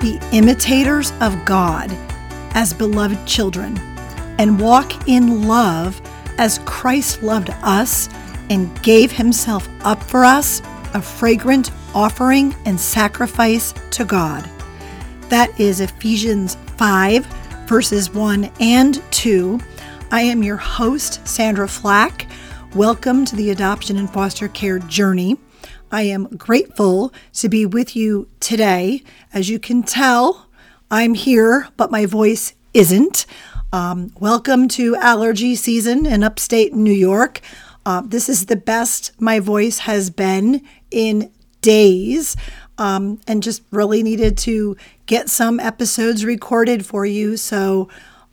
be imitators of God as beloved children, and walk in love as Christ loved us and gave himself up for us, a fragrant offering and sacrifice to God. That is Ephesians 5, verses 1 and 2. I am your host, Sandra Flach. Welcome to the Adoption and Foster Care Journey. I am grateful to be with you today. As you can tell, I'm here, but my voice isn't. Um, welcome to allergy season in upstate New York. Uh, this is the best my voice has been in days, um, and just really needed to get some episodes recorded for you. So,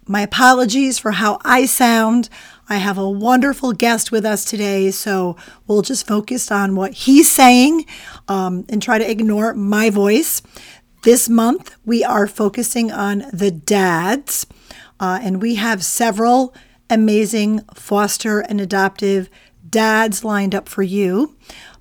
my apologies for how I sound. I have a wonderful guest with us today, so we'll just focus on what he's saying um, and try to ignore my voice. This month, we are focusing on the dads, uh, and we have several amazing foster and adoptive dads lined up for you.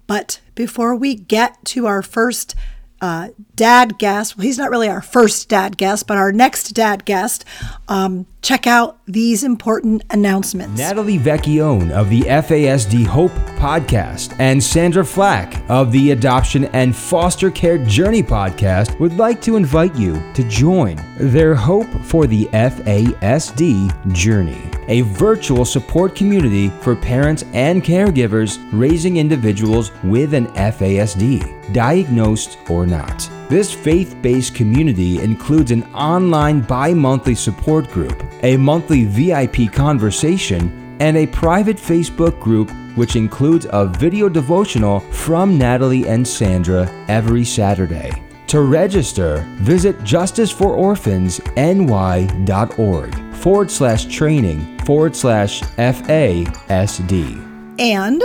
But before we get to our first uh, dad guest. Well, he's not really our first dad guest, but our next dad guest. Um, check out these important announcements. Natalie Vecchione of the FASD Hope podcast and Sandra Flach of the Adoption and Foster Care Journey podcast would like to invite you to join their Hope for the FASD Journey, a virtual support community for parents and caregivers raising individuals with an FASD, diagnosed or not. This faith based community includes an online bi monthly support group, a monthly VIP conversation, and a private Facebook group which includes a video devotional from Natalie and Sandra every Saturday. To register, visit justicefororphansny.org forward slash training forward slash FASD. And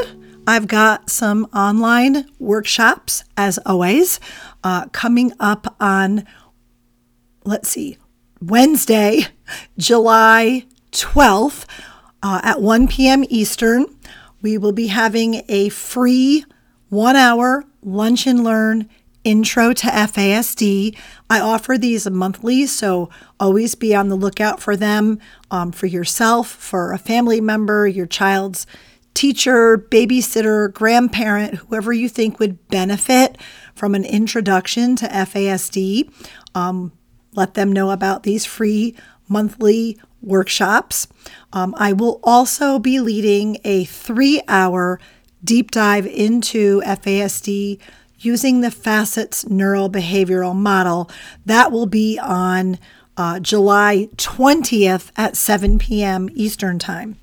I've got some online workshops, as always, uh, coming up on, let's see, Wednesday, July 12th uh, at 1 p.m. Eastern. We will be having a free one hour lunch and learn intro to FASD. I offer these monthly, so always be on the lookout for them um, for yourself, for a family member, your child's teacher, babysitter, grandparent, whoever you think would benefit from an introduction to FASD. Um, let them know about these free monthly workshops. Um, I will also be leading a three hour deep dive into FASD using the FASCETS Neural Behavioral Model. That will be on uh, July 20th at 7 p.m. Eastern Time.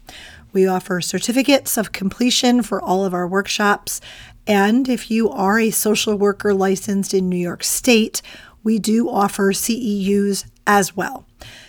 We offer certificates of completion for all of our workshops. And if you are a social worker licensed in New York State, we do offer CEUs as well.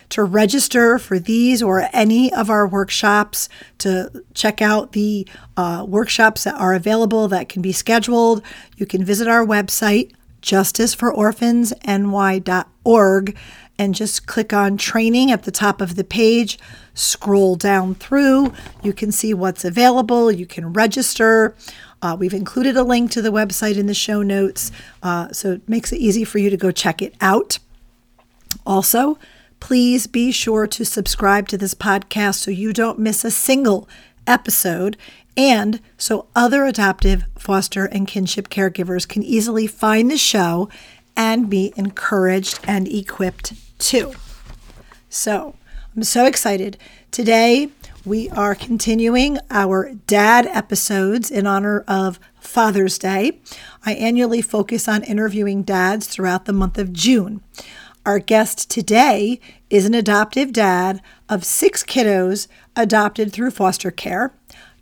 To register for these or any of our workshops, to check out the uh, workshops that are available that can be scheduled, you can visit our website, justicefororphansny.org, and just click on training at the top of the page. Scroll down through. You can see what's available. You can register. Uh, we've included a link to the website in the show notes, uh, so it makes it easy for you to go check it out. Also, please be sure to subscribe to this podcast so you don't miss a single episode and so other adoptive, foster, and kinship caregivers can easily find the show and be encouraged and equipped too. So, I'm so excited. Today, we are continuing our dad episodes in honor of Father's Day. I annually focus on interviewing dads throughout the month of June. Our guest today is an adoptive dad of six kiddos adopted through foster care.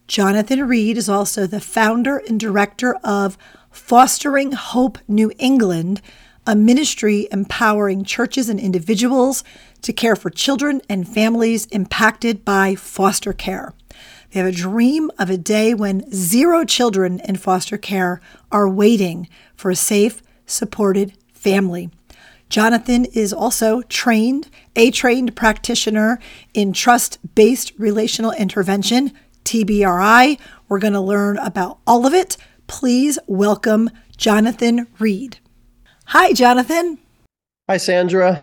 Jonathan Reid is also the founder and director of Fostering Hope New England, a ministry empowering churches and individuals to care for children and families impacted by foster care. They have a dream of a day when zero children in foster care are waiting for a safe, supported family. Jonathan is also trained, a trained practitioner in trust based relational intervention, TBRI. We're going to learn about all of it. Please welcome Jonathan Reid. Hi, Jonathan. Hi, Sandra.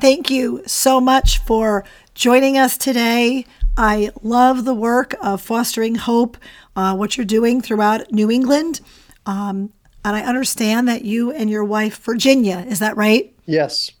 Thank you so much for joining us today. I love the work of fostering hope, uh, what you're doing throughout New England. Um, and I understand that you and your wife, Virginia, is that right? Yes.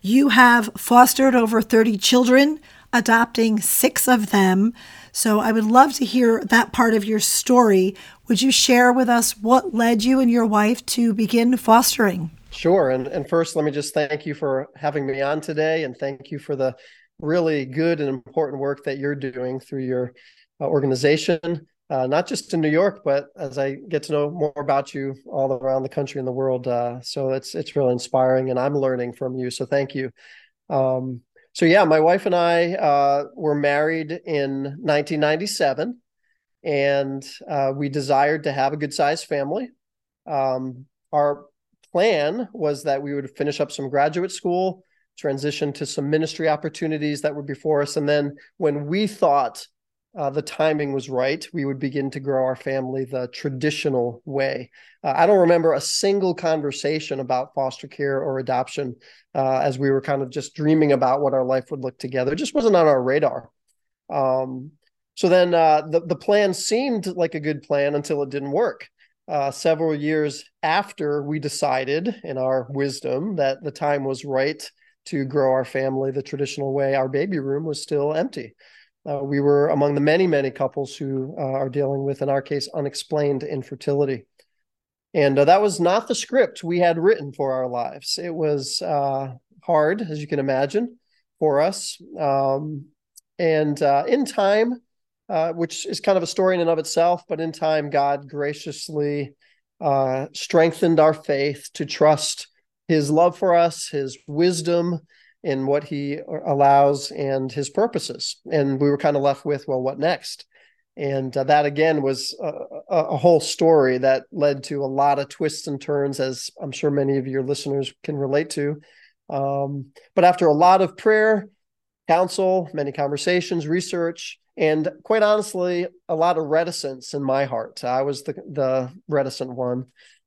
You have fostered over 30 children, adopting six of them. So I would love to hear that part of your story. Would you share with us what led you and your wife to begin fostering? Sure. And, and first, let me just thank you for having me on today and thank you for the really good and important work that you're doing through your uh, organization uh, not just in New York, but as I get to know more about you all around the country and the world. Uh, so it's it's really inspiring, and I'm learning from you. So thank you. Um, so yeah, my wife and I uh, were married in 1997, and uh, we desired to have a good sized family. Um, our plan was that we would finish up some graduate school, transition to some ministry opportunities that were before us, and then when we thought uh, the timing was right, we would begin to grow our family the traditional way. Uh, I don't remember a single conversation about foster care or adoption uh, as we were kind of just dreaming about what our life would look together. It just wasn't on our radar. Um, so then uh, the, the plan seemed like a good plan until it didn't work. Uh, several years after we decided, in our wisdom, that the time was right to grow our family the traditional way, our baby room was still empty. Uh, we were among the many, many couples who uh, are dealing with, in our case, unexplained infertility. And uh, that was not the script we had written for our lives. It was uh, hard, as you can imagine, for us. Um, and uh, in time, uh, which is kind of a story in and of itself, but in time, God graciously strengthened our faith to trust His love for us, His wisdom, in what he allows and his purposes. And we were kind of left with, well, what next? And uh, that again was a, a, whole story that led to a lot of twists and turns, as I'm sure many of your listeners can relate to. Um, but after a lot of prayer, counsel, many conversations, research, and quite honestly, a lot of reticence in my heart. I was the the reticent one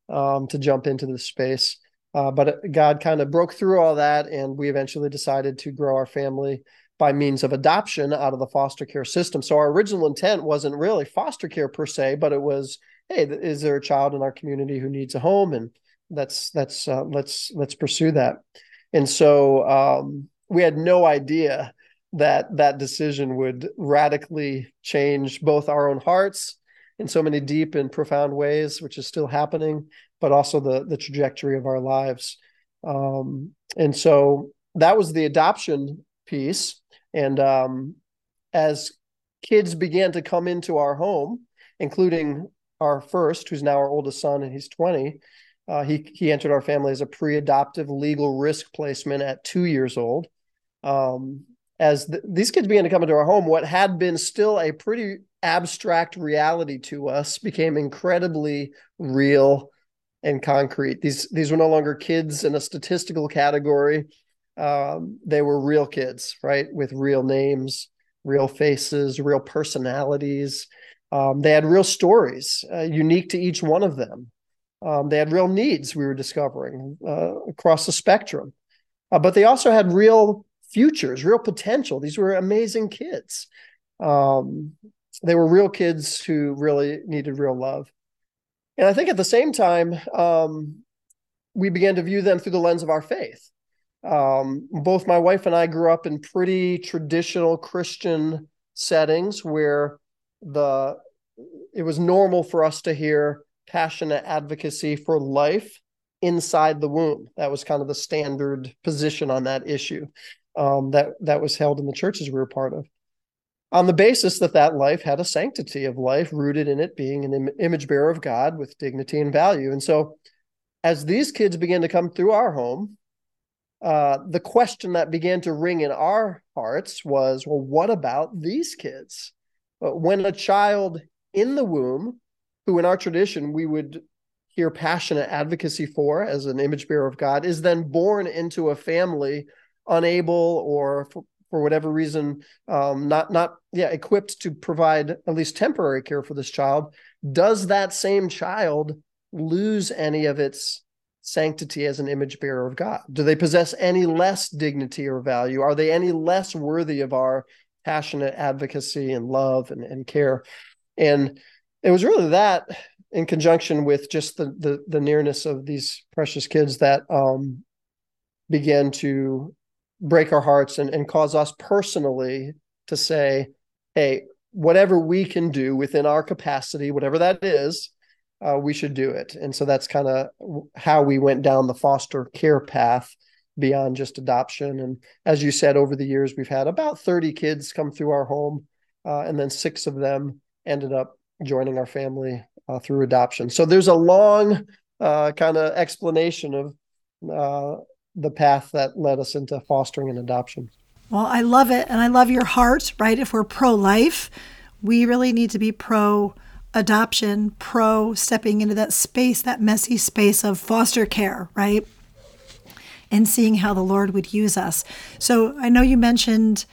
um, to jump into this space. Uh, but God kind of broke through all that, and we eventually decided to grow our family by means of adoption out of the foster care system. So our original intent wasn't really foster care per se, but it was, hey, is there a child in our community who needs a home, and that's that's uh, let's let's pursue that. And so um, we had no idea that that decision would radically change both our own hearts in so many deep and profound ways, which is still happening, but also the the trajectory of our lives. Um, and so that was the adoption piece. And um, as kids began to come into our home, including our first, who's now our oldest son, and he's 20. Uh, he he entered our family as a pre-adoptive legal risk placement at two years old. Um, as th- these kids began to come into our home, what had been still a pretty abstract reality to us became incredibly real and concrete. These these were no longer kids in a statistical category. Um, they were real kids, right, with real names, real faces, real personalities. Um, they had real stories, uh, unique to each one of them. Um, they had real needs we were discovering uh, across the spectrum, uh, but they also had real futures, real potential. These were amazing kids. Um, they were real kids who really needed real love. And I think at the same time, um, we began to view them through the lens of our faith. Um, both my wife and I grew up in pretty traditional Christian settings where the it was normal for us to hear passionate advocacy for life inside the womb. That was kind of the standard position on that issue um, that that was held in the churches we were part of on the basis that that life had a sanctity of life rooted in it being an Im- image bearer of God with dignity and value. And so, as these kids began to come through our home, uh, the question that began to ring in our hearts was, well, what about these kids? when a child in the womb, who in our tradition we would hear passionate advocacy for as an image bearer of God, is then born into a family unable or for, for whatever reason um, not not yeah equipped to provide at least temporary care for this child, does that same child lose any of its sanctity as an image bearer of God? Do they possess any less dignity or value? Are they any less worthy of our passionate advocacy and love and, and care? And it was really that in conjunction with just the the, the nearness of these precious kids that um, began to break our hearts and, and cause us personally to say, hey, whatever we can do within our capacity, whatever that is, uh, we should do it. And so that's kind of how we went down the foster care path beyond just adoption. And as you said, over the years, we've had about 30 kids come through our home, uh, and then six of them ended up joining our family uh, through adoption. So there's a long uh, kind of explanation of uh, the path that led us into fostering and adoption. Well, I love it. And I love your heart, right? If we're pro life, we really need to be pro adoption, pro stepping into that space, that messy space of foster care, right? And seeing how the Lord would use us. So I know you mentioned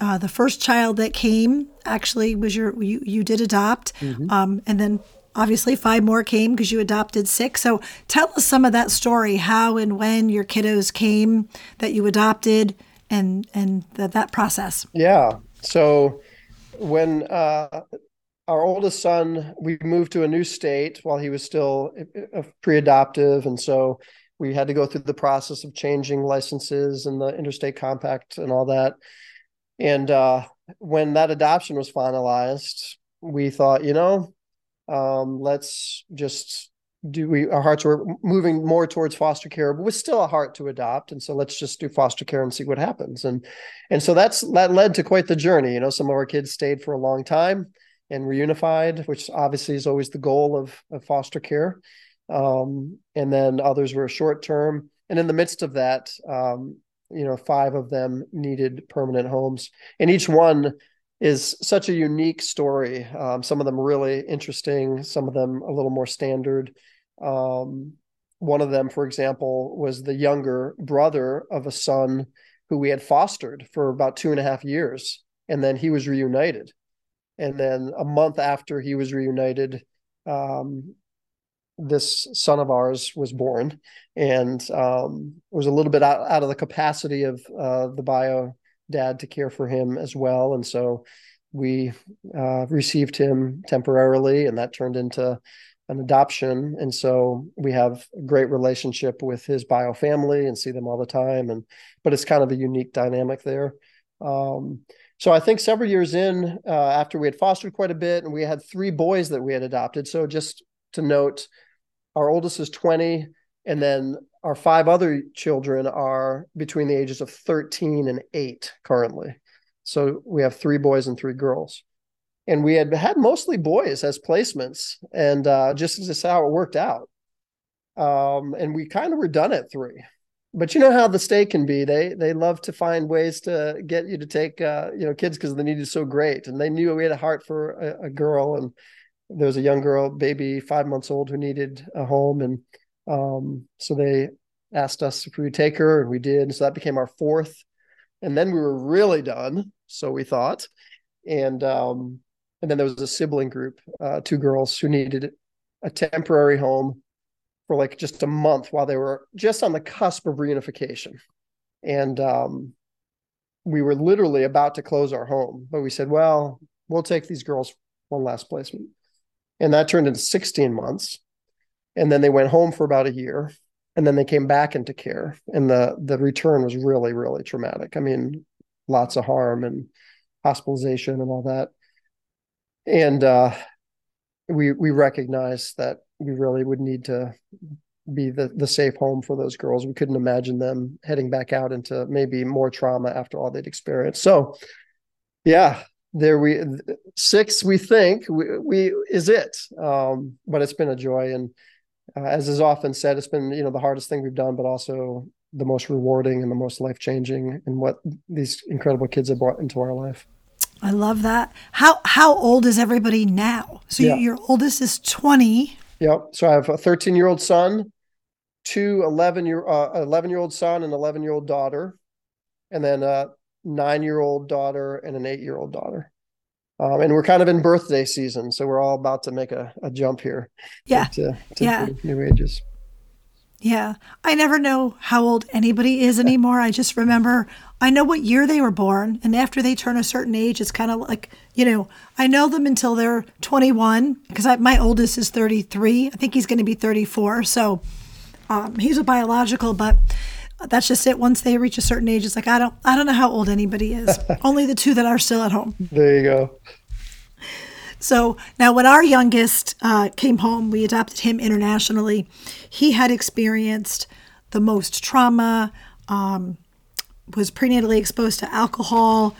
uh, the first child that came actually was your you you did adopt, mm-hmm. um, and then obviously five more came because you adopted six. So tell us some of that story, how and when your kiddos came that you adopted, and and that that process. Yeah. So when uh, our oldest son, we moved to a new state while he was still pre-adoptive, and so we had to go through the process of changing licenses and the interstate compact and all that. And uh, when that adoption was finalized, we thought, you know, um, let's just do we our hearts were moving more towards foster care but with still a heart to adopt and so let's just do foster care and see what happens and and so that's that led to quite the journey you know some of our kids stayed for a long time and reunified, which obviously is always the goal of, of foster care. Um, and then others were short term. And in the midst of that, um, you know, five of them needed permanent homes. And each one is such a unique story. Um, some of them really interesting, some of them a little more standard. Um, one of them, for example, was the younger brother of a son who we had fostered for about two and a half years. And then he was reunited and then a month after he was reunited um, this son of ours was born and um, was a little bit out, out of the capacity of uh, the bio dad to care for him as well. And so we uh, received him temporarily and that turned into an adoption. And so we have a great relationship with his bio family and see them all the time. And but it's kind of a unique dynamic there. Um, so I think several years in, uh, after we had fostered quite a bit, and we had three boys that we had adopted. So just to note, our oldest is 20, and then our five other children are between the ages of 13 and 8 currently. So we have three boys and three girls. And we had had mostly boys as placements, and uh, just as how it worked out. Um, and we kind of were done at three but you know how the state can be. They they love to find ways to get you to take uh, you know kids because the need is so great. And they knew we had a heart for a, a, girl, and there was a young girl, baby, five months old, who needed a home, and um, so they asked us if we would take her, and we did. So that became our fourth, and then we were really done. So we thought, and um, and then there was a sibling group, uh, two girls who needed a temporary home for like just a month while they were just on the cusp of reunification. And um, we were literally about to close our home, but we said, well, we'll take these girls one last placement. And that turned into 16 months. And then they went home for about a year. And then they came back into care. And the the return was really, really traumatic. I mean, lots of harm and hospitalization and all that. And uh, we we recognized that we really would need to be the the safe home for those girls. We couldn't imagine them heading back out into maybe more trauma after all they'd experienced. So, yeah, there we six we think we, we is it. Um, but it's been a joy and uh, as is often said, it's been you know the hardest thing we've done, but also the most rewarding and the most life changing, and what these incredible kids have brought into our life. I love that. How how old is everybody now? So yeah. your oldest is twenty. Yep. So I have a thirteen year old son, two 11 year uh, 11 year old son and 11 year old daughter and then a nine year old daughter and an eight year old daughter um, and we're kind of in birthday season so we're all about to make a, a jump here yeah. to, to yeah. new ages. Yeah. I never know how old anybody is anymore. I just remember i know what year they were born and after they turn a certain age it's kind of like you know i know them until they're 21 because my oldest is 33 i think he's going to be 34 so um, he's a biological, but that's just it. Once they reach a certain age, it's like I don't I don't know how old anybody is. Only the two that are still at home. There you go. So now, when our youngest uh, came home, we adopted him internationally. He had experienced the most trauma, um, was prenatally exposed to alcohol.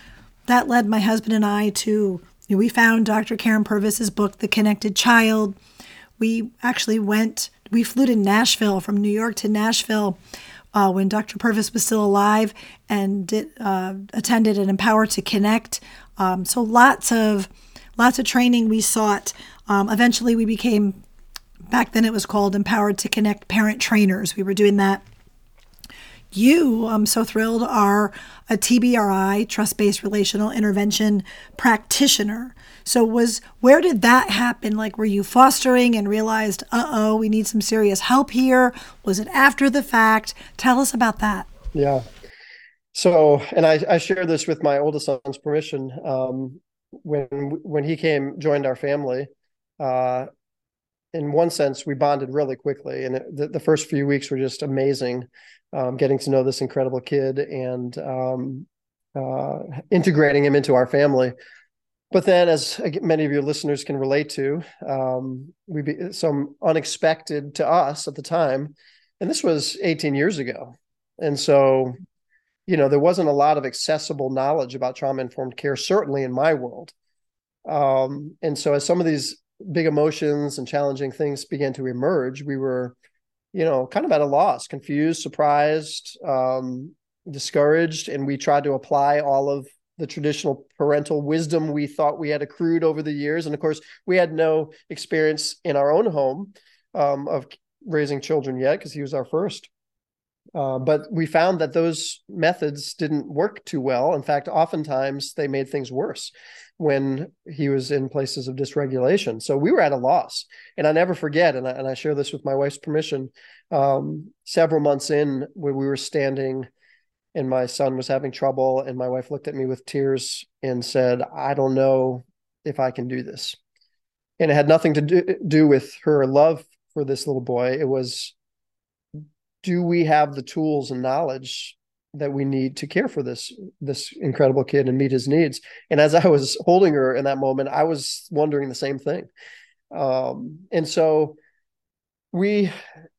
That led my husband and I to, you know, we found Dr. Karyn Purvis's book, The Connected Child. We actually went we flew to Nashville from New York to Nashville uh, when Dr. Purvis was still alive and did, uh, attended an Empower to Connect. Um, so lots of lots of training we sought. Um, eventually, we became back then it was called Empowered to Connect Parent Trainers. We were doing that. You, I'm so thrilled, are a TBRI, trust based relational intervention practitioner. So was where did that happen? Like were you fostering and realized, "Uh-oh, we need some serious help here?" Was it after the fact? Tell us about that. Yeah. So, and I, I share this with my oldest son's permission. Um, when when he came, joined our family, uh, in one sense, we bonded really quickly, and it, the, the, first few weeks were just amazing, um, getting to know this incredible kid and um, uh, integrating him into our family but then as many of your listeners can relate to um, we be some unexpected to us at the time and this was 18 years ago. And so you know there wasn't a lot of accessible knowledge about trauma informed care certainly in my world. Um, and so as some of these big emotions and challenging things began to emerge we were you know kind of at a loss confused surprised um, discouraged and we tried to apply all of the traditional parental wisdom we thought we had accrued over the years. And of course, we had no experience in our own home um, of raising children yet because he was our first. Uh, but we found that those methods didn't work too well. In fact, oftentimes they made things worse when he was in places of dysregulation. So we were at a loss. And I never forget, and I, and I share this with my wife's permission, um, several months in when we were standing and my son was having trouble and my wife looked at me with tears and said i don't know if i can do this. And it had nothing to do, do with her love for this little boy. It was do we have the tools and knowledge that we need to care for this this incredible kid and meet his needs? And as i was holding her in that moment i was wondering the same thing. Um, and so we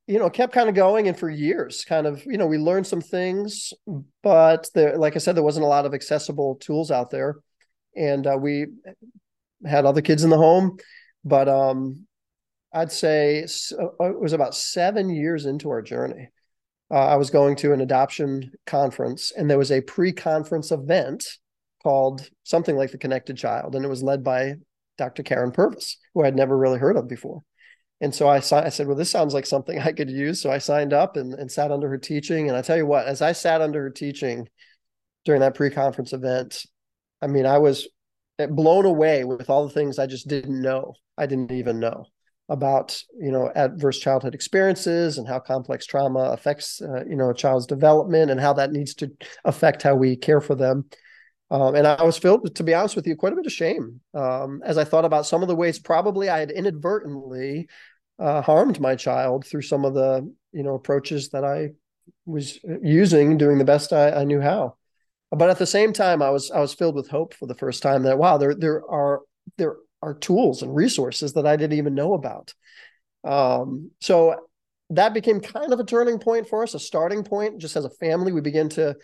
you know kept kind of going and for years kind of you know we learned some things but there like i said there wasn't a lot of accessible tools out there. And uh, we had other kids in the home but um i'd say uh, it was about seven years into our journey uh, i was going to an adoption conference and there was a pre-conference event called something like the connected child and it was led by dr karyn purvis who i'd never really heard of before and so I, I said, well, this sounds like something I could use. So I signed up and, and sat under her teaching. And I tell you what, as I sat under her teaching during that pre-conference event, I mean, I was blown away with all the things I just didn't know. I didn't even know about, you know, adverse childhood experiences and how complex trauma affects, uh, you know, a child's development and how that needs to affect how we care for them. Um, and I was filled, to be honest with you, quite a bit of shame um, as I thought about some of the ways probably I had inadvertently uh, harmed my child through some of the you know approaches that I was using, doing the best I, I knew how. But at the same time, I was I was filled with hope for the first time that wow, there there are there are tools and resources that I didn't even know about. Um, so that became kind of a turning point for us, a starting point. Just as a family, we begin to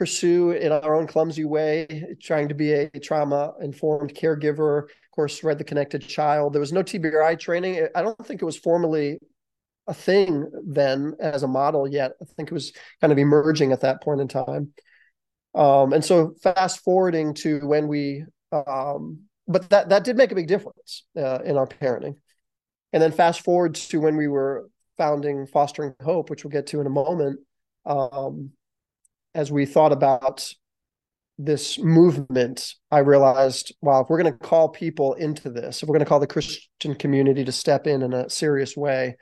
pursue in our own clumsy way, trying to be a trauma informed caregiver. Of course, read The Connected Child. There was no TBRI training. I don't think it was formally a thing then as a model yet. I think it was kind of emerging at that point in time. Um, and so fast forwarding to when we, um, but that that did make a big difference uh, in our parenting. And then fast forward to when we were founding Fostering Hope, which we'll get to in a moment. Um, as we thought about this movement, I realized, wow, if we're going to call people into this, if we're going to call the Christian community to step in in a serious way,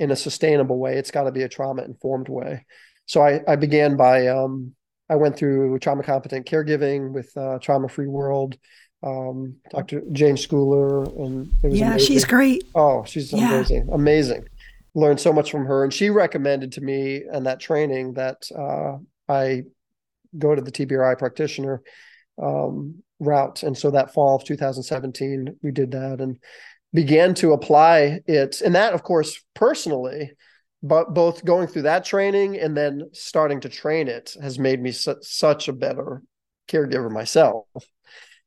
in a sustainable way, it's got to be a trauma informed way. So I, I began by, um, I went through trauma competent caregiving with uh, Trauma Free World, um, Dr. Jayne Schooler, and yeah, amazing. she's great. Oh, she's yeah. amazing, amazing. Learned so much from her, and she recommended to me and that training that uh, I go to the TBRI practitioner um, route. And so that fall of 2017, we did that and began to apply it. And that, of course, personally, but both going through that training and then starting to train it has made me su- such a better caregiver myself.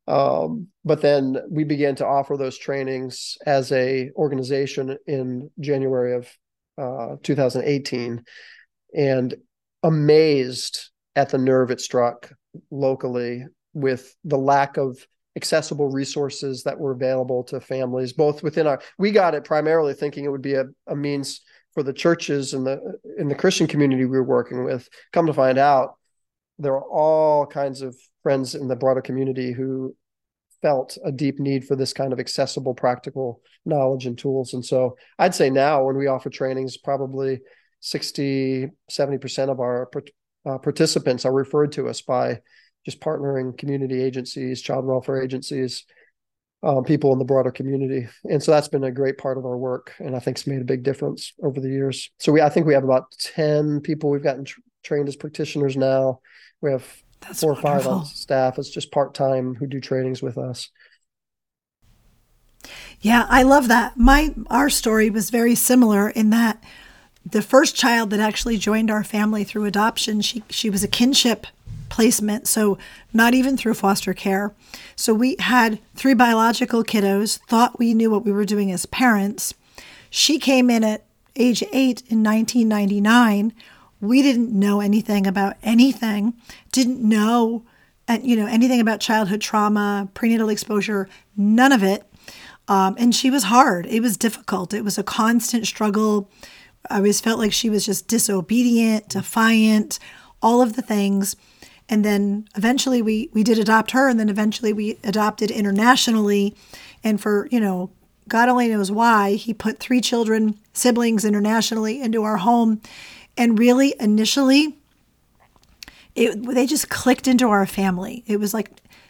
Um, but then we began to offer those trainings as a organization in January of uh, 2018, and amazed at the nerve it struck locally with the lack of accessible resources that were available to families both within our we got it primarily thinking it would be a, a means for the churches and the in the christian community we were working with. Come to find out there are all kinds of friends in the broader community who felt a deep need for this kind of accessible practical knowledge and tools. And so i'd say now when we offer trainings probably 60 70% of our uh, participants are referred to us by just partnering community agencies, child welfare agencies, um, people in the broader community. And so that's been a great part of our work. And I think it's made a big difference over the years. So we, I think we have about 10 people we've gotten tra- trained as practitioners now. We have that's four wonderful. or five on staff. It's just part-time who do trainings with us. Yeah, I love that. My, our story was very similar in that the first child that actually joined our family through adoption, she she was a kinship placement, so not even through foster care. So we had three biological kiddos, thought we knew what we were doing as parents. She came in at age 8 in 1999. We didn't know anything about anything, didn't know uh, you know anything about childhood trauma, prenatal exposure, none of it. Um, and she was hard. It was difficult. It was a constant struggle I always felt like she was just disobedient, defiant, all of the things. And then eventually we we did adopt her, and then eventually we adopted internationally. And for you know, God only knows why he put three children, siblings internationally into our home. And really, initially, it they just clicked into our family. It was like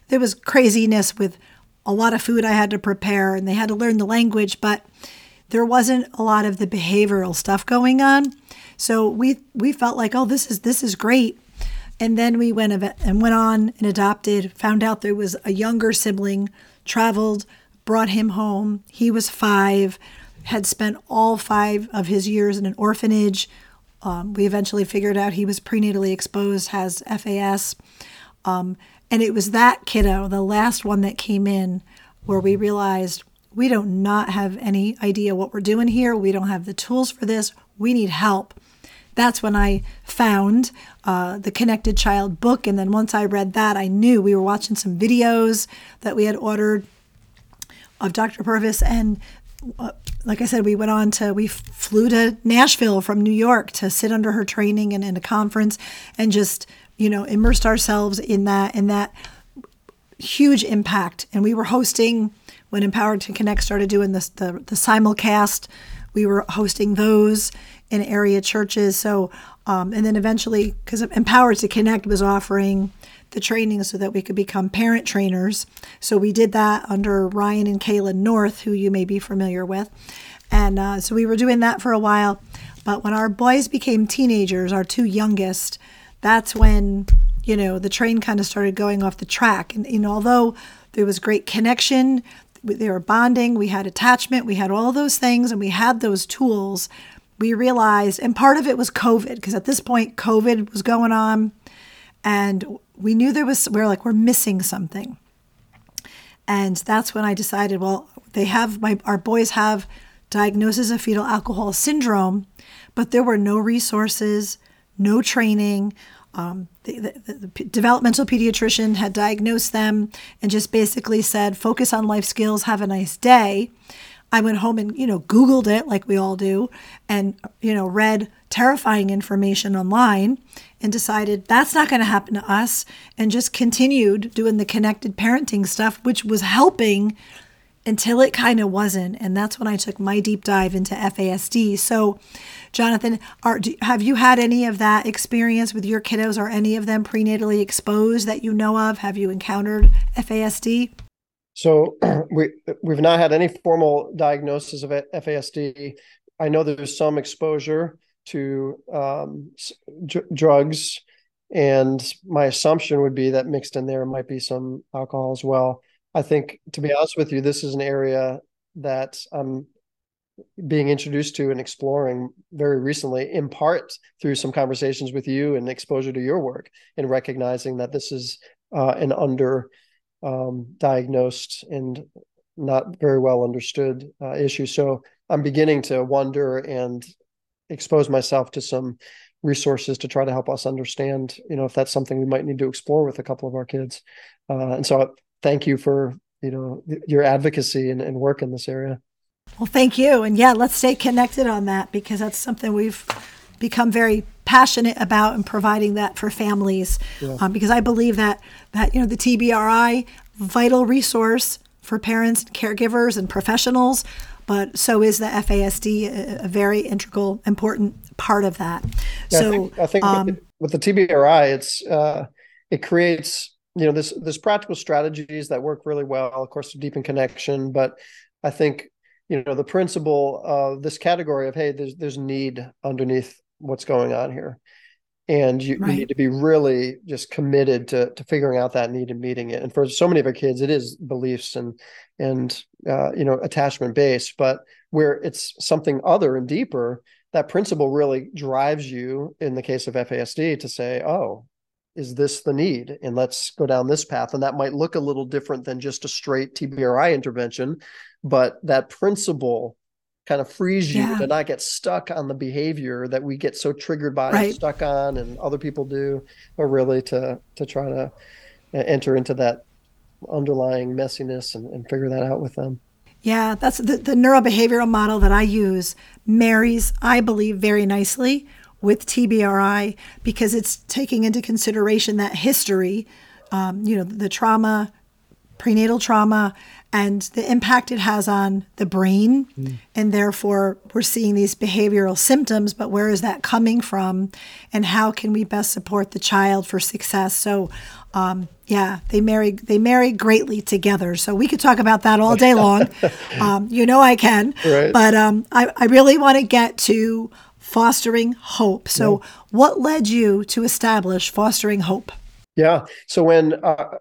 there was craziness with a lot of food I had to prepare, and they had to learn the language, but there wasn't a lot of the behavioral stuff going on. So we we felt like, oh, this is this is great. And then we went and went on and adopted. Found out there was a younger sibling. Traveled, brought him home. He was five. Had spent all five of his years in an orphanage. Um, we eventually figured out he was prenatally exposed, has FAS. Um, and it was that kiddo, the last one that came in, where we realized we don't not have any idea what we're doing here. We don't have the tools for this. We need help. That's when I found uh, the Connected Child book. And then once I read that, I knew we were watching some videos that we had ordered of Dr. Purvis. And uh, like I said, we went on to, we flew to Nashville from New York to sit under her training and in a conference and just, you know, immersed ourselves in that, in that huge impact. And we were hosting when Empowered to Connect started doing the, the simulcast, we were hosting those in area churches. So, um, and then eventually, because Empowered to Connect was offering the training so that we could become parent trainers. So we did that under Ryan and Kayla North, who you may be familiar with. And uh, so we were doing that for a while. But when our boys became teenagers, our two youngest, that's when, you know, the train kind of started going off the track. And, know, although there was great connection, they were bonding, we had attachment, we had all those things, and we had those tools. We realized, and part of it was COVID, because at this point, COVID was going on, and we knew there was, we are like, we're missing something. And that's when I decided, well, they have my, our boys have diagnosis of fetal alcohol syndrome, but there were no resources, no training. Um, the, the, the, developmental pediatrician had diagnosed them and just basically said, focus on life skills, have a nice day. I went home and, you know, Googled it like we all do and, you know, read terrifying information online and decided that's not going to happen to us and just continued doing the connected parenting stuff, which was helping until it kind of wasn't. And that's when I took my deep dive into FASD. So, Jonathan, are, do, have you had any of that experience with your kiddos? Are any of them prenatally exposed that you know of? Have you encountered FASD? So we we've not had any formal diagnosis of FASD. I know there's some exposure to um, drugs, and my assumption would be that mixed in there might be some alcohol as well. I think, to be honest with you, this is an area that I'm being introduced to and exploring very recently, in part through some conversations with you and exposure to your work, and recognizing that this is uh, an under um, diagnosed and not very well understood uh, issue. So I'm beginning to wonder and expose myself to some resources to try to help us understand, you know, if that's something we might need to explore with a couple of our kids. Uh, and so thank you for, you know, your advocacy and, and work in this area. Well, thank you. And yeah, let's stay connected on that because that's something we've become very passionate about and providing that for families yeah. um, because I believe that that you know the TBRI vital resource for parents caregivers and professionals but so is the FASD a, a very integral important part of that yeah, so I think, I think um, with, the, with, the, TBRI it's uh, it creates you know this this practical strategies that work really well of course to deepen connection but I think you know the principle of this category of hey there's there's need underneath what's going on here and you, right. you, need to be really just committed to to figuring out that need and meeting it and for so many of our kids it is beliefs and and uh, you know attachment based but where it's something other and deeper that principle really drives you in the case of fasd to say oh is this the need and let's go down this path and that might look a little different than just a straight tbri intervention but that principle kind of frees you yeah. to not get stuck on the behavior that we get so triggered by right. stuck on and other people do but really to to try to enter into that underlying messiness and, and figure that out with them yeah that's the, the neurobehavioral model that i use marries i believe very nicely with tbri because it's taking into consideration that history um, you know the trauma prenatal trauma and the impact it has on the brain. Mm. And therefore, we're seeing these behavioral symptoms, but where is that coming from? And how can we best support the child for success? So, um, yeah, they marry they marry greatly together. So we could talk about that all day long. um, you know I can. Right. But um, I, I really want to get to fostering hope. So, yeah. what led you to establish fostering hope? Yeah. So when uh,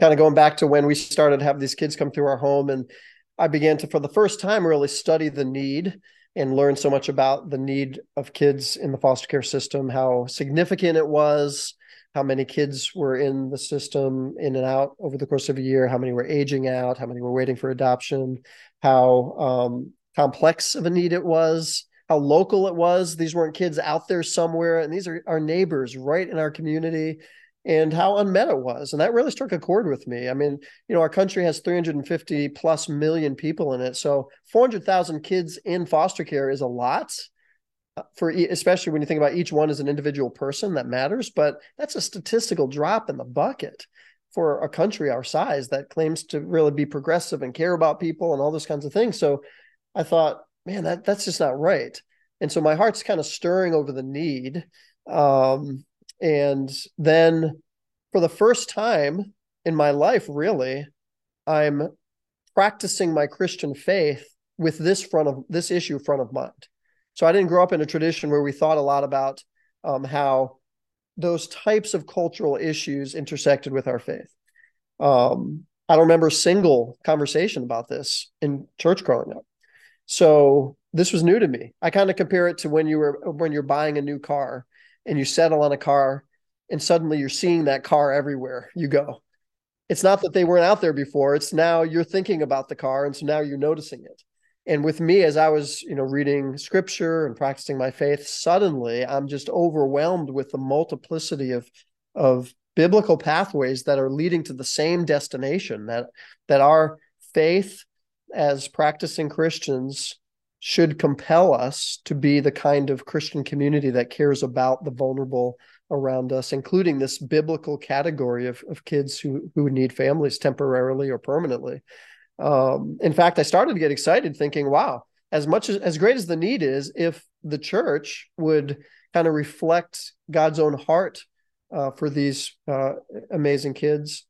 kind of going back to when we started to have these kids come through our home, and I began to, for the first time, really study the need and learn so much about the need of kids in the foster care system, how significant it was, how many kids were in the system in and out over the course of a year, how many were aging out, how many were waiting for adoption, how um, complex of a need it was, how local it was. These weren't kids out there somewhere, and these are our neighbors right in our community and how unmet it was. And that really struck a chord with me. I mean, you know, our country has 350 plus million people in it. So 400,000 kids in foster care is a lot uh, for especially when you think about each one as an individual person that matters, but that's a statistical drop in the bucket for a country our size that claims to really be progressive and care about people and all those kinds of things. So I thought, man, that that's just not right. And so my heart's kind of stirring over the need. Um, and then for the first time in my life, really, I'm practicing my Christian faith with this front of this issue front of mind. So I didn't grow up in a tradition where we thought a lot about um, how those types of cultural issues intersected with our faith. Um, I don't remember a single conversation about this in church growing up. So this was new to me. I kind of compare it to when you were when you're buying a new car and you settle on a car and suddenly you're seeing that car everywhere you go. It's not that they weren't out there before, it's now you're thinking about the car and so now you're noticing it. and with me as i was you know reading scripture and practicing my faith suddenly i'm just overwhelmed with the multiplicity of of biblical pathways that are leading to the same destination that that our faith as practicing christians should compel us to be the kind of christian community that cares about the vulnerable around us including this biblical category of, of kids who who need families temporarily or permanently. Um, in fact, I started to get excited thinking, wow, as much as, as great as the need is, if the church would kind of reflect God's own heart uh, for these uh, amazing kids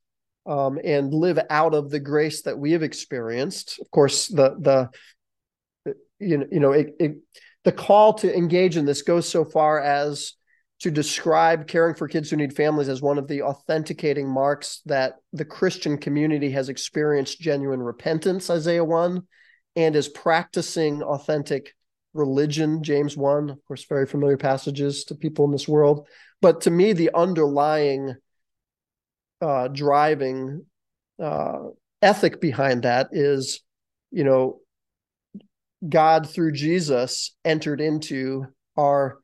um, and live out of the grace that we have experienced. Of course, the the you know you know it, it, the call to engage in this goes so far as to describe caring for kids who need families as one of the authenticating marks that the Christian community has experienced genuine repentance, Isaiah 1, and is practicing authentic religion, James 1, of course, very familiar passages to people in this world. But to me, the underlying uh, driving uh, ethic behind that is, you know, God through Jesus entered into our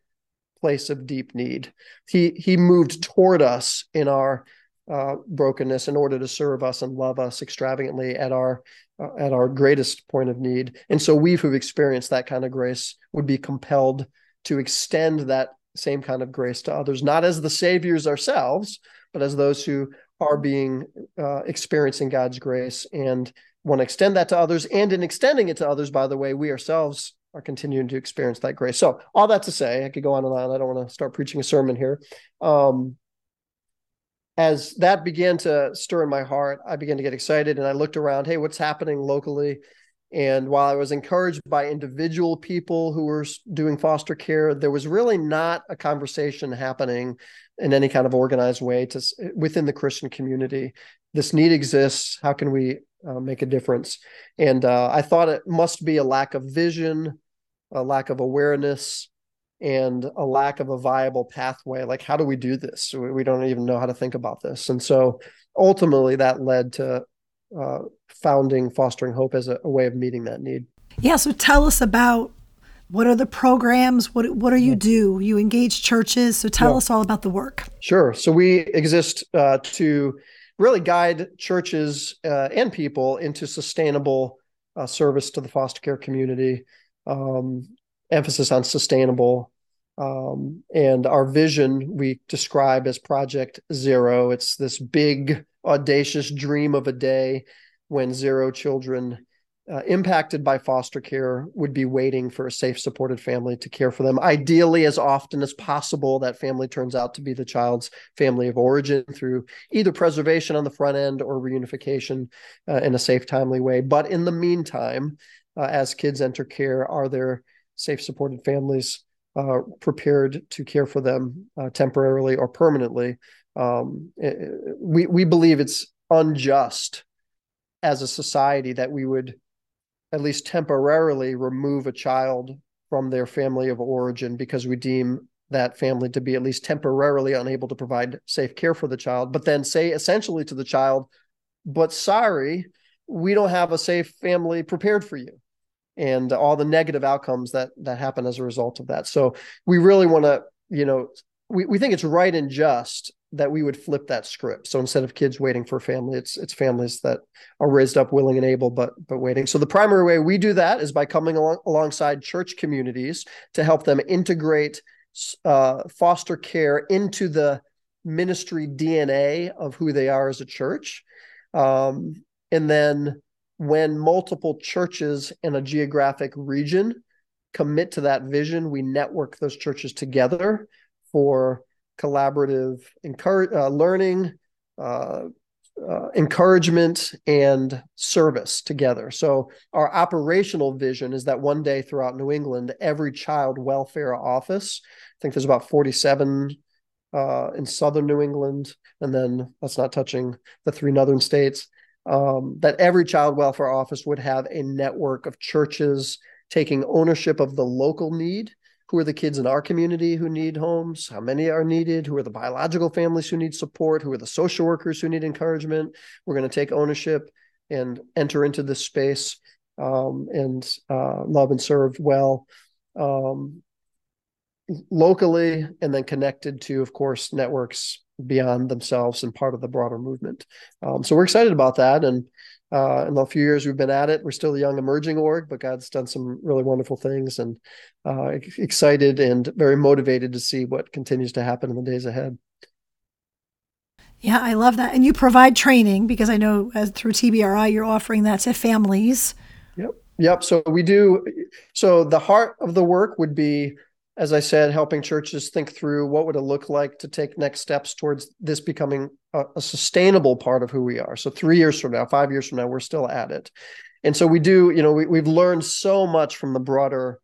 place of deep need. He he moved toward us in our uh, brokenness in order to serve us and love us extravagantly at our uh, at our greatest point of need. And so we who've experienced that kind of grace would be compelled to extend that same kind of grace to others, not as the saviors ourselves, but as those who are being uh, experiencing God's grace and want to extend that to others. And in extending it to others, by the way, we ourselves are continuing to experience that grace. So, all that to say, I could go on and on. I don't want to start preaching a sermon here. Um, as that began to stir in my heart, I began to get excited and I looked around, hey, what's happening locally? And while I was encouraged by individual people who were doing foster care, there was really not a conversation happening in any kind of organized way to within the Christian community. This need exists. How can we uh, make a difference? And uh, I thought it must be a lack of vision, a lack of awareness and a lack of a viable pathway like how do we do this we don't even know how to think about this and so ultimately that led to uh, founding fostering hope as a, a, way of meeting that need yeah so tell us about what are the programs what what do you do you engage churches so tell yeah. us all about the work sure so we exist uh, to really guide churches uh, and people into sustainable uh, service to the foster care community um, emphasis on sustainable. Um, and our vision we describe as Project Zero. It's this big, audacious dream of a day when zero children uh, impacted by foster care would be waiting for a safe, supported family to care for them. Ideally, as often as possible, that family turns out to be the child's family of origin through either preservation on the front end or reunification uh, in a safe, timely way. But in the meantime, uh, as kids enter care? Are there safe, supported families uh, prepared to care for them uh, temporarily or permanently? Um, it, eh, eh, we we believe it's unjust as a society that we would at least temporarily remove a child from their family of origin because we deem that family to be at least temporarily unable to provide safe care for the child, but then say essentially to the child, but sorry, we don't have a safe family prepared for you and all the negative outcomes that that happen as a result of that. So we really want to, you know, we, we think it's right and just that we would flip that script. So instead of kids waiting for family, it's it's families that are raised up willing and able, but but waiting. So the primary way we do that is by coming along, alongside church communities to help them integrate uh, foster care into the ministry DNA of who they are as a church, um, and then when multiple churches in a geographic region commit to that vision, we network those churches together for collaborative uh, learning, uh, uh, encouragement, and service together. So, our operational vision is that one day throughout New England, every child welfare office, I think there's about 47 uh, in southern New England, and then that's not touching the three northern states um, that every child welfare office would have a network of churches taking ownership of the local need. Who are the kids in our community who need homes? How many are needed? Who are the biological families who need support? Who are the social workers who need encouragement? We're going to take ownership and enter into this space um, and uh, love and serve well um, locally, and then connected to, of course, networks beyond themselves and part of the broader movement. Um, so we're excited about that. And uh, in the few years we've been at it, we're still a young emerging org, but God's done some really wonderful things and uh, excited and very motivated to see what continues to happen in the days ahead. Yeah, I love that. And you provide training because I know as, through TBRI you're offering that to families. Yep. Yep. So we do. So the heart of the work would be as I said, helping churches think through what would it look like to take next steps towards this becoming a, a, sustainable part of who we are. So three years from now, five years from now, we're still at it. And so we do, you know, we, we've learned so much from the broader,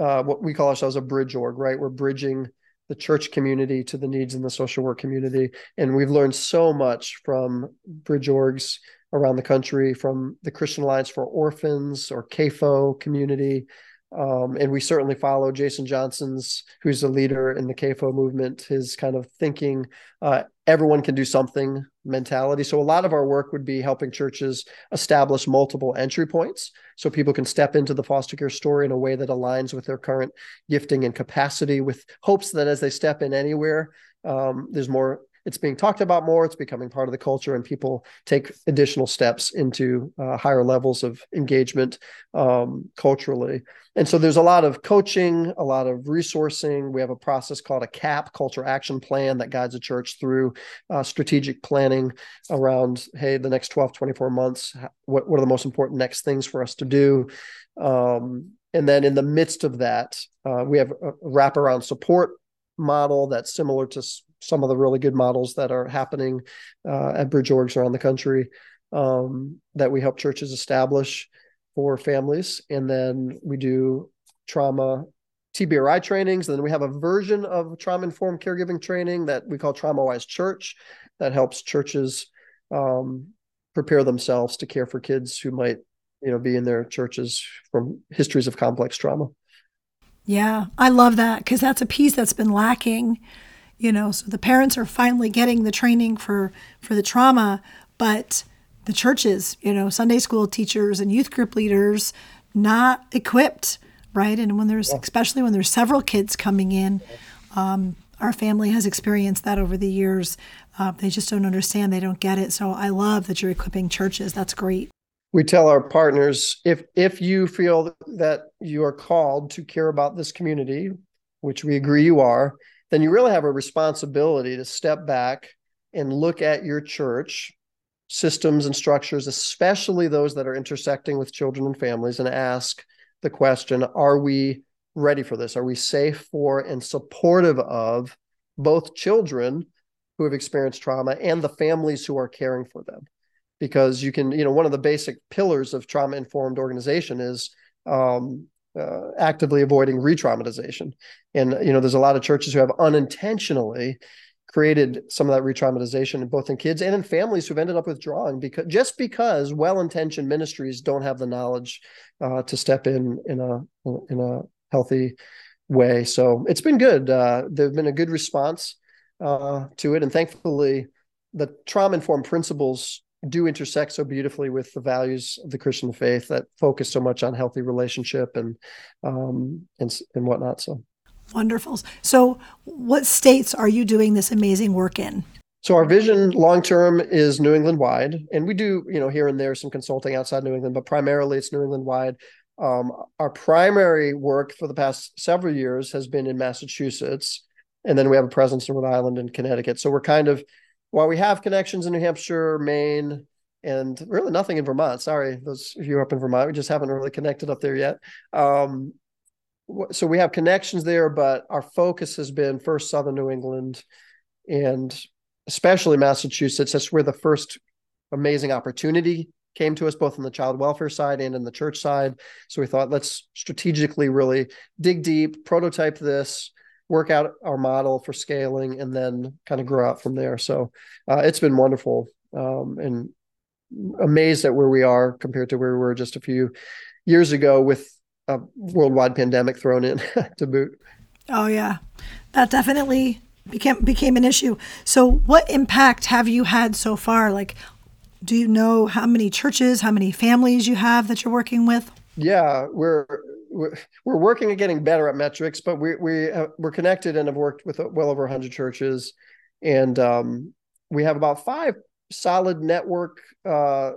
uh, what we call ourselves a bridge org, right? We're bridging the church community to the needs in the social work community. And we've learned so much from bridge orgs around the country, from the Christian Alliance for Orphans or CAFO community, um, and we certainly follow Jason Johnson's, who's a leader in the CAFO movement, his kind of thinking, uh, everyone can do something mentality. So a lot of our work would be helping churches establish multiple entry points so people can step into the foster care story in a way that aligns with their current gifting and capacity with hopes that as they step in anywhere, um, there's more it's being talked about more it's becoming part of the culture and people take additional steps into uh, higher levels of engagement um, culturally. And so there's a lot of coaching a lot of resourcing. We have a process called a cap culture action plan that guides a church through uh, strategic planning around hey the next 12 24 months what, what are the most important next things for us to do? Um, and then in the midst of that uh, we have a wraparound support model that's similar to some of the really good models that are happening uh, at bridge orgs around the country um, that we help churches establish for families. And then we do trauma TBRI trainings. And then we have a version of trauma informed caregiving training that we call Trauma Wise Church that helps churches um, prepare themselves to care for kids who might, you know, be in their churches from histories of complex trauma. Yeah, I love that because that's a piece that's been lacking you know so the parents are finally getting the training for for the trauma but the churches you know sunday school teachers and youth group leaders not equipped right? And when there's especially when there's several kids coming in um, our family has experienced that over the years. Uh, they just don't understand they don't get it. So i love that you're equipping churches. That's great. We tell our partners if if you feel that you are called to care about this community which we agree you are then you really have a responsibility to step back and look at your church systems and structures, especially those that are intersecting with children and families, and ask the question Are we ready for this? Are we safe for and supportive of both children who have experienced trauma and the families who are caring for them? Because you can, you know, one of the basic pillars of trauma informed organization is um, uh, actively avoiding re-traumatization. And you know, there's a lot of churches who have unintentionally created some of that re-traumatization both in kids and in families who've ended up withdrawing because just because well-intentioned ministries don't have the knowledge uh, to step in in a in a healthy way. So it's been good. Uh, there's been a good response uh, to it, and thankfully, the trauma-informed principles do intersect so beautifully with the values of the Christian faith that focus so much on healthy relationship and um, and and whatnot. So wonderful. So, what states are you doing this amazing work in? So our vision long term is New England wide, and we do you know here and there some consulting outside New England, but primarily it's New England wide. Um, our primary work for the past several years has been in Massachusetts, and then we have a presence in Rhode Island and Connecticut. So we're kind of while we have connections in New Hampshire, Maine, and really nothing in Vermont. Sorry, those of you up in Vermont, we just haven't really connected up there yet. Um, so we have connections there, but our focus has been first Southern New England and especially Massachusetts. That's where the first amazing opportunity came to us, both on the child welfare side and in the church side. So we thought, let's strategically really dig deep, prototype this, work out our model for scaling and then kind of grow out from there. So uh, it's been wonderful um, and amazed at where we are compared to where we were just a few years ago with a worldwide pandemic thrown in to boot. Oh yeah, that definitely became became an issue. So what impact have you had so far? Like do you know how many churches, how many families you have that you're working with? Yeah, we're we're, working at getting better at metrics, but we we uh, we're connected and have worked with well over 100 churches, and um, we have about five solid network uh,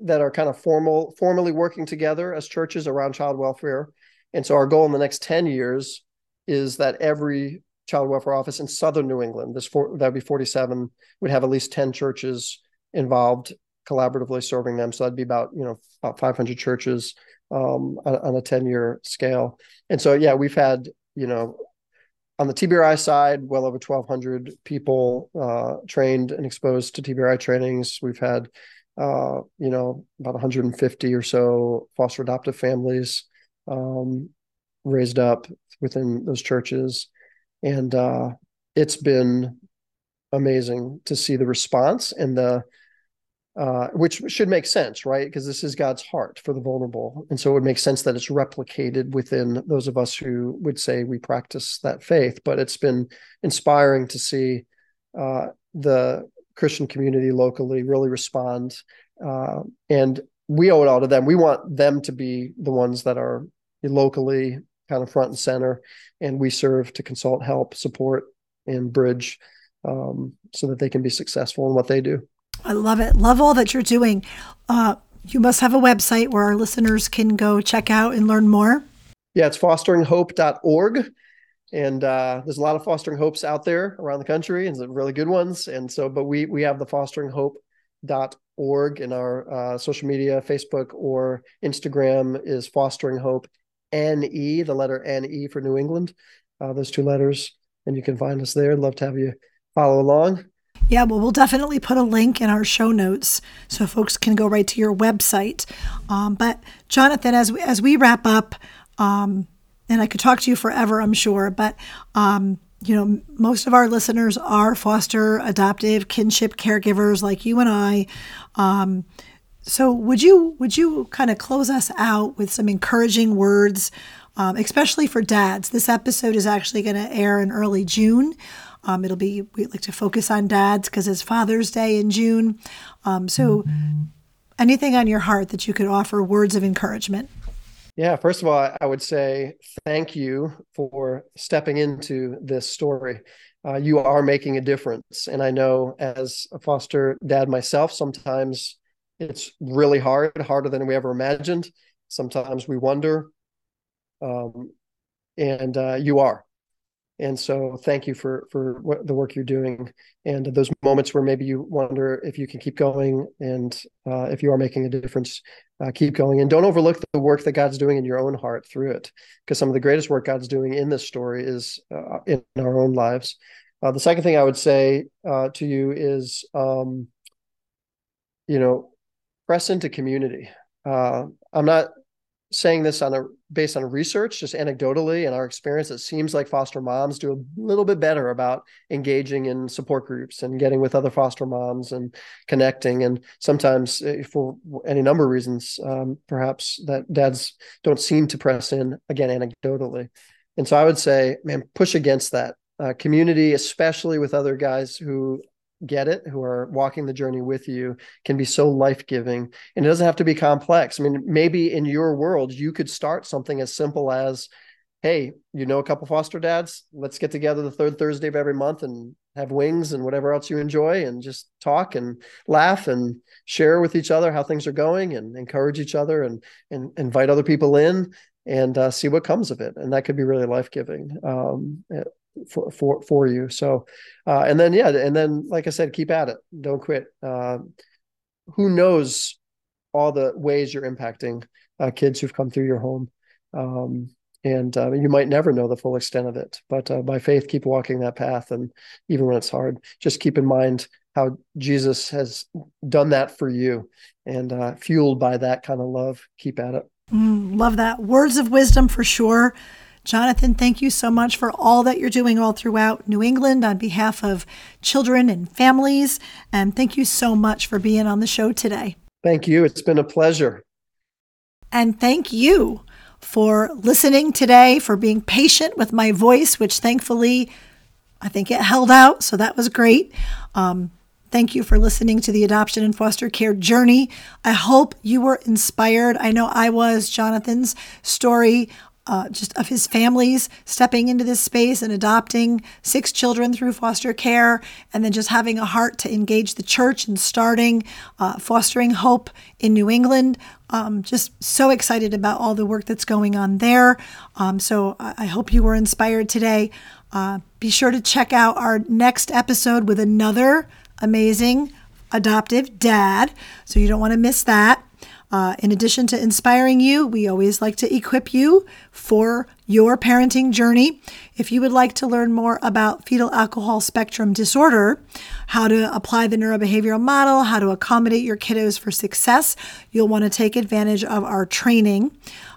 that are kind of formal formally working together as churches around child welfare. And so our goal in the next 10 years is that every child welfare office in southern New England, this for, that'd be 47, would have at least 10 churches involved collaboratively serving them. So that'd be about, you know, about 500 churches um, on, a 10 year scale. And so, yeah, we've had, you know, on the TBRI side, well over 1,200 people uh, trained and exposed to TBRI trainings. We've had, uh, you know, about 150 or so foster adoptive families um, raised up within those churches, and uh, it's been amazing to see the response and the uh, which should make sense, right? Because this is God's heart for the vulnerable. And so it would make sense that it's replicated within those of us who would say we practice that faith. But it's been inspiring to see uh, the Christian community locally really respond. Uh, and we owe it all to them. We want them to be the ones that are locally kind of front and center. And we serve to consult, help, support, and bridge um, so that they can be successful in what they do. I love it. Love all that you're doing. Uh, you must have a website where our listeners can go check out and learn more. Yeah, it's fosteringhope.org. And uh, there's a lot of fostering hopes out there around the country and some really good ones. And so, but we we have the fosteringhope.org in our uh, social media, Facebook or Instagram is fostering hope NE, the letter NE for New England, uh, those two letters. And you can find us there. I'd love to have you follow along. Yeah, well, we'll definitely put a link in our show notes so folks can go right to your website. Um, but Jonathan, as we, as we wrap up, um, and I could talk to you forever, I'm sure, but um, you know, most of our listeners are foster, adoptive, kinship caregivers like you and I. Um, so would you would you kind of close us out with some encouraging words, um, especially for dads? This episode is actually going to air in early June. Um, it'll be, we like to focus on dads because it's Father's Day in June. Um, so, mm-hmm. anything on your heart that you could offer words of encouragement? Yeah, first of all, I would say thank you for stepping into this story. Uh, you are making a difference. And I know as a foster dad myself, sometimes it's really hard, harder than we ever imagined. Sometimes we wonder. Um, and uh, you are and so thank you for for what, the work you're doing and those moments where maybe you wonder if you can keep going and uh, if you are making a difference uh, keep going. And don't overlook the work that god's doing in your own heart through it because some of the greatest work god's doing in this story is uh, in our own lives. Uh, the second thing i would say uh, to you is um, you know press into community. Uh, i'm not saying this on a based on research, just anecdotally and our experience, it seems like foster moms do a little bit better about engaging in support groups and getting with other foster moms and connecting. And sometimes, eh, for any number of reasons, um, perhaps that dads don't seem to press in again anecdotally. And so I would say, man, push against that uh, community, especially with other guys who get it, who are walking the journey with you, can be so life giving. And it doesn't have to be complex. I mean, maybe in your world, you could start something as simple as, hey, you know, a couple foster dads, let's get together the third Thursday of every month and have wings and whatever else you enjoy and just talk and laugh and share with each other how things are going and encourage each other and, and invite other people in and uh, see what comes of it. And that could be really life giving. Um, for for for you. So, uh, and then yeah, and then like I said, keep at it. Don't quit. Uh, who knows all the ways you're impacting uh, kids who've come through your home, um, and uh, you might never know the full extent of it. But uh, by faith, keep walking that path, and even when it's hard, just keep in mind how Jesus has done that for you, and uh, fueled by that kind of love, keep at it. Mm, love that words of wisdom for sure. Jonathan, thank you so much for all that you're doing all throughout New England on behalf of children and families. And thank you so much for being on the show today. Thank you. It's been a pleasure. And thank you for listening today, for being patient with my voice, which thankfully I think it held out. So that was great. Um, Thank you for listening to the adoption and foster care journey. I hope you were inspired. I know I was. Jonathan's story uh, just of his families stepping into this space and adopting six children through foster care, and then just having a heart to engage the church and starting uh, fostering hope in New England. Um, just so excited about all the work that's going on there. Um, so I, I hope you were inspired today. Uh, be sure to check out our next episode with another amazing adoptive dad. So you don't want to miss that. Uh, in addition to inspiring you, we always like to equip you for your parenting journey. If you would like to learn more about fetal alcohol spectrum disorder, how to apply the neurobehavioral model, how to accommodate your kiddos for success, you'll want to take advantage of our training.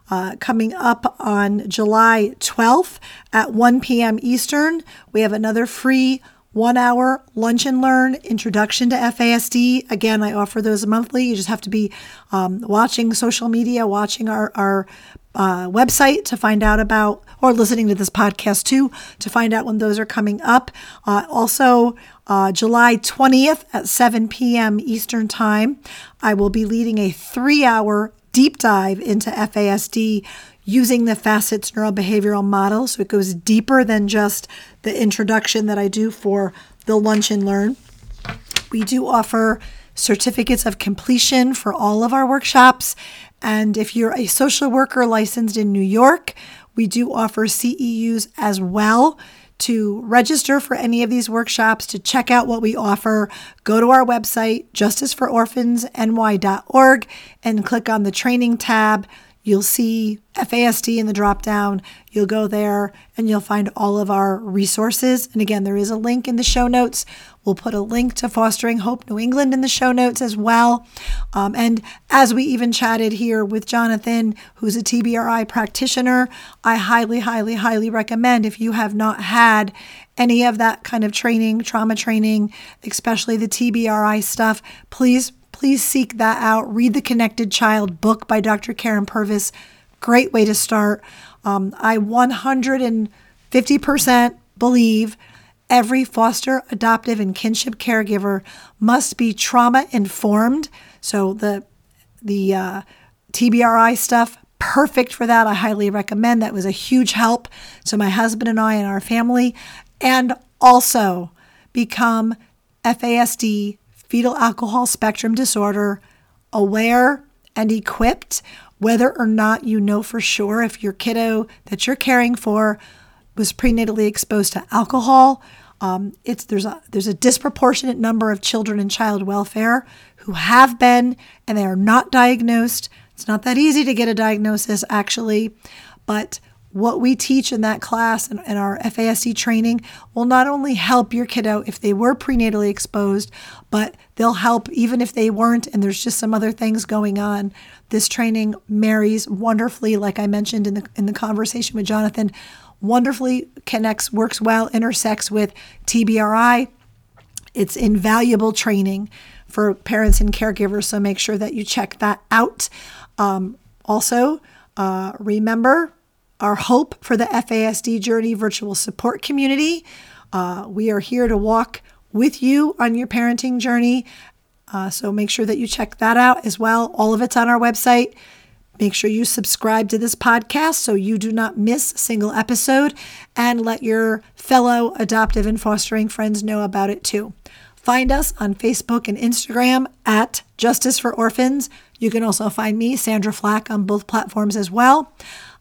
Uh, coming up on July 12th at 1 p.m. Eastern, we have another free one hour lunch and learn introduction to FASD. Again, I offer those monthly. You just have to be um, watching social media, watching our, our uh, website to find out about, or listening to this podcast too, to find out when those are coming up. Uh, also, uh, July 20th at 7 p.m. Eastern Time, I will be leading a three hour deep dive into FASD using the FASCETS neurobehavioral model. So it goes deeper than just the introduction that I do for the Lunch and Learn. We do offer certificates of completion for all of our workshops. And if you're a social worker licensed in New York, we do offer CEUs as well. To register for any of these workshops, to check out what we offer, go to our website, justicefororphans.ny.org, and click on the training tab. You'll see FASD in the drop down. You'll go there and you'll find all of our resources. And again, there is a link in the show notes. We'll put a link to Fostering Hope New England in the show notes as well. Um, and as we even chatted here with Jonathan, who's a TBRI practitioner, I highly, highly, highly recommend if you have not had any of that kind of training, trauma training, especially the TBRI stuff, please please seek that out. Read The Connected Child book by Dr. Karyn Purvis. Great way to start. Um, I 150% believe every foster, adoptive, and kinship caregiver must be trauma informed. So the the uh, TBRI stuff, perfect for that. I highly recommend. That was a huge help to my husband and I and our family, and also become FASD fetal alcohol spectrum disorder, aware and equipped, whether or not you know for sure if your kiddo that you're caring for was prenatally exposed to alcohol. Um, it's there's a there's a disproportionate number of children in child welfare who have been and they are not diagnosed. It's not that easy to get a diagnosis actually, but what we teach in that class and, and, our FASD training will not only help your kiddo if they were prenatally exposed, but they'll help even if they weren't and there's just some other things going on. This training marries wonderfully, like I mentioned in the in the conversation with Jonathan, wonderfully connects, works well, intersects with TBRI. It's invaluable training for parents and caregivers, so make sure that you check that out. Um, also, uh, remember our hope for the FASD Journey virtual support community. Uh, we are here to walk with you on your parenting journey. Uh, so make sure that you check that out as well. All of it's on our website. Make sure you subscribe to this podcast so you do not miss a single episode and let your fellow adoptive and fostering friends know about it too. Find us on Facebook and Instagram at Justice for Orphans. You can also find me, Sandra Flach, on both platforms as well.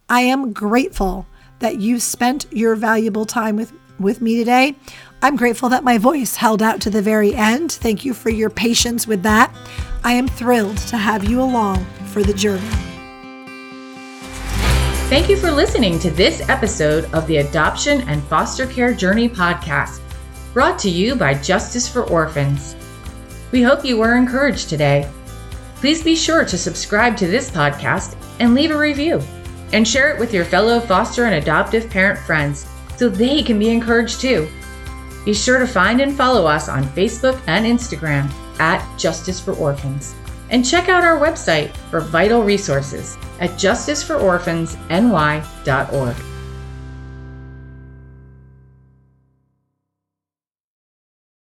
I am grateful that you spent your valuable time with, with me today. I'm grateful that my voice held out to the very end. Thank you for your patience with that. I am thrilled to have you along for the journey. Thank you for listening to this episode of the Adoption and Foster Care Journey podcast, brought to you by Justice for Orphans. We hope you were encouraged today. Please be sure to subscribe to this podcast and leave a review and share it with your fellow foster and adoptive parent friends so they can be encouraged too. Be sure to find and follow us on Facebook and Instagram at Justice for Orphans. And check out our website for vital resources at justicefororphansny.org.